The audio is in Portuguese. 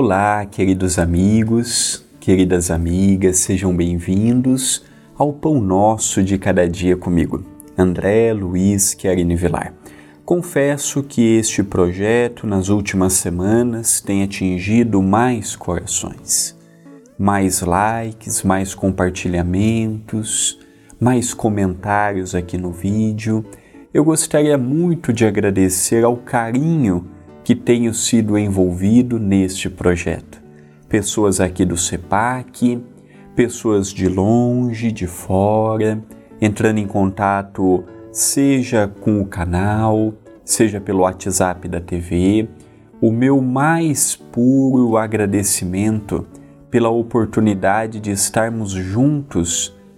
Olá, queridos amigos, queridas amigas, sejam bem-vindos ao Pão Nosso de Cada Dia comigo, André Luiz Querini Vilar. Confesso que este projeto nas últimas semanas tem atingido mais corações, mais likes, mais compartilhamentos, mais comentários aqui no vídeo. Eu gostaria muito de agradecer ao carinho que tenho sido envolvido neste projeto. Pessoas aqui do CEPAC, pessoas de longe, de fora, entrando em contato seja com o canal, seja pelo WhatsApp da TV. O meu mais puro agradecimento pela oportunidade de estarmos juntos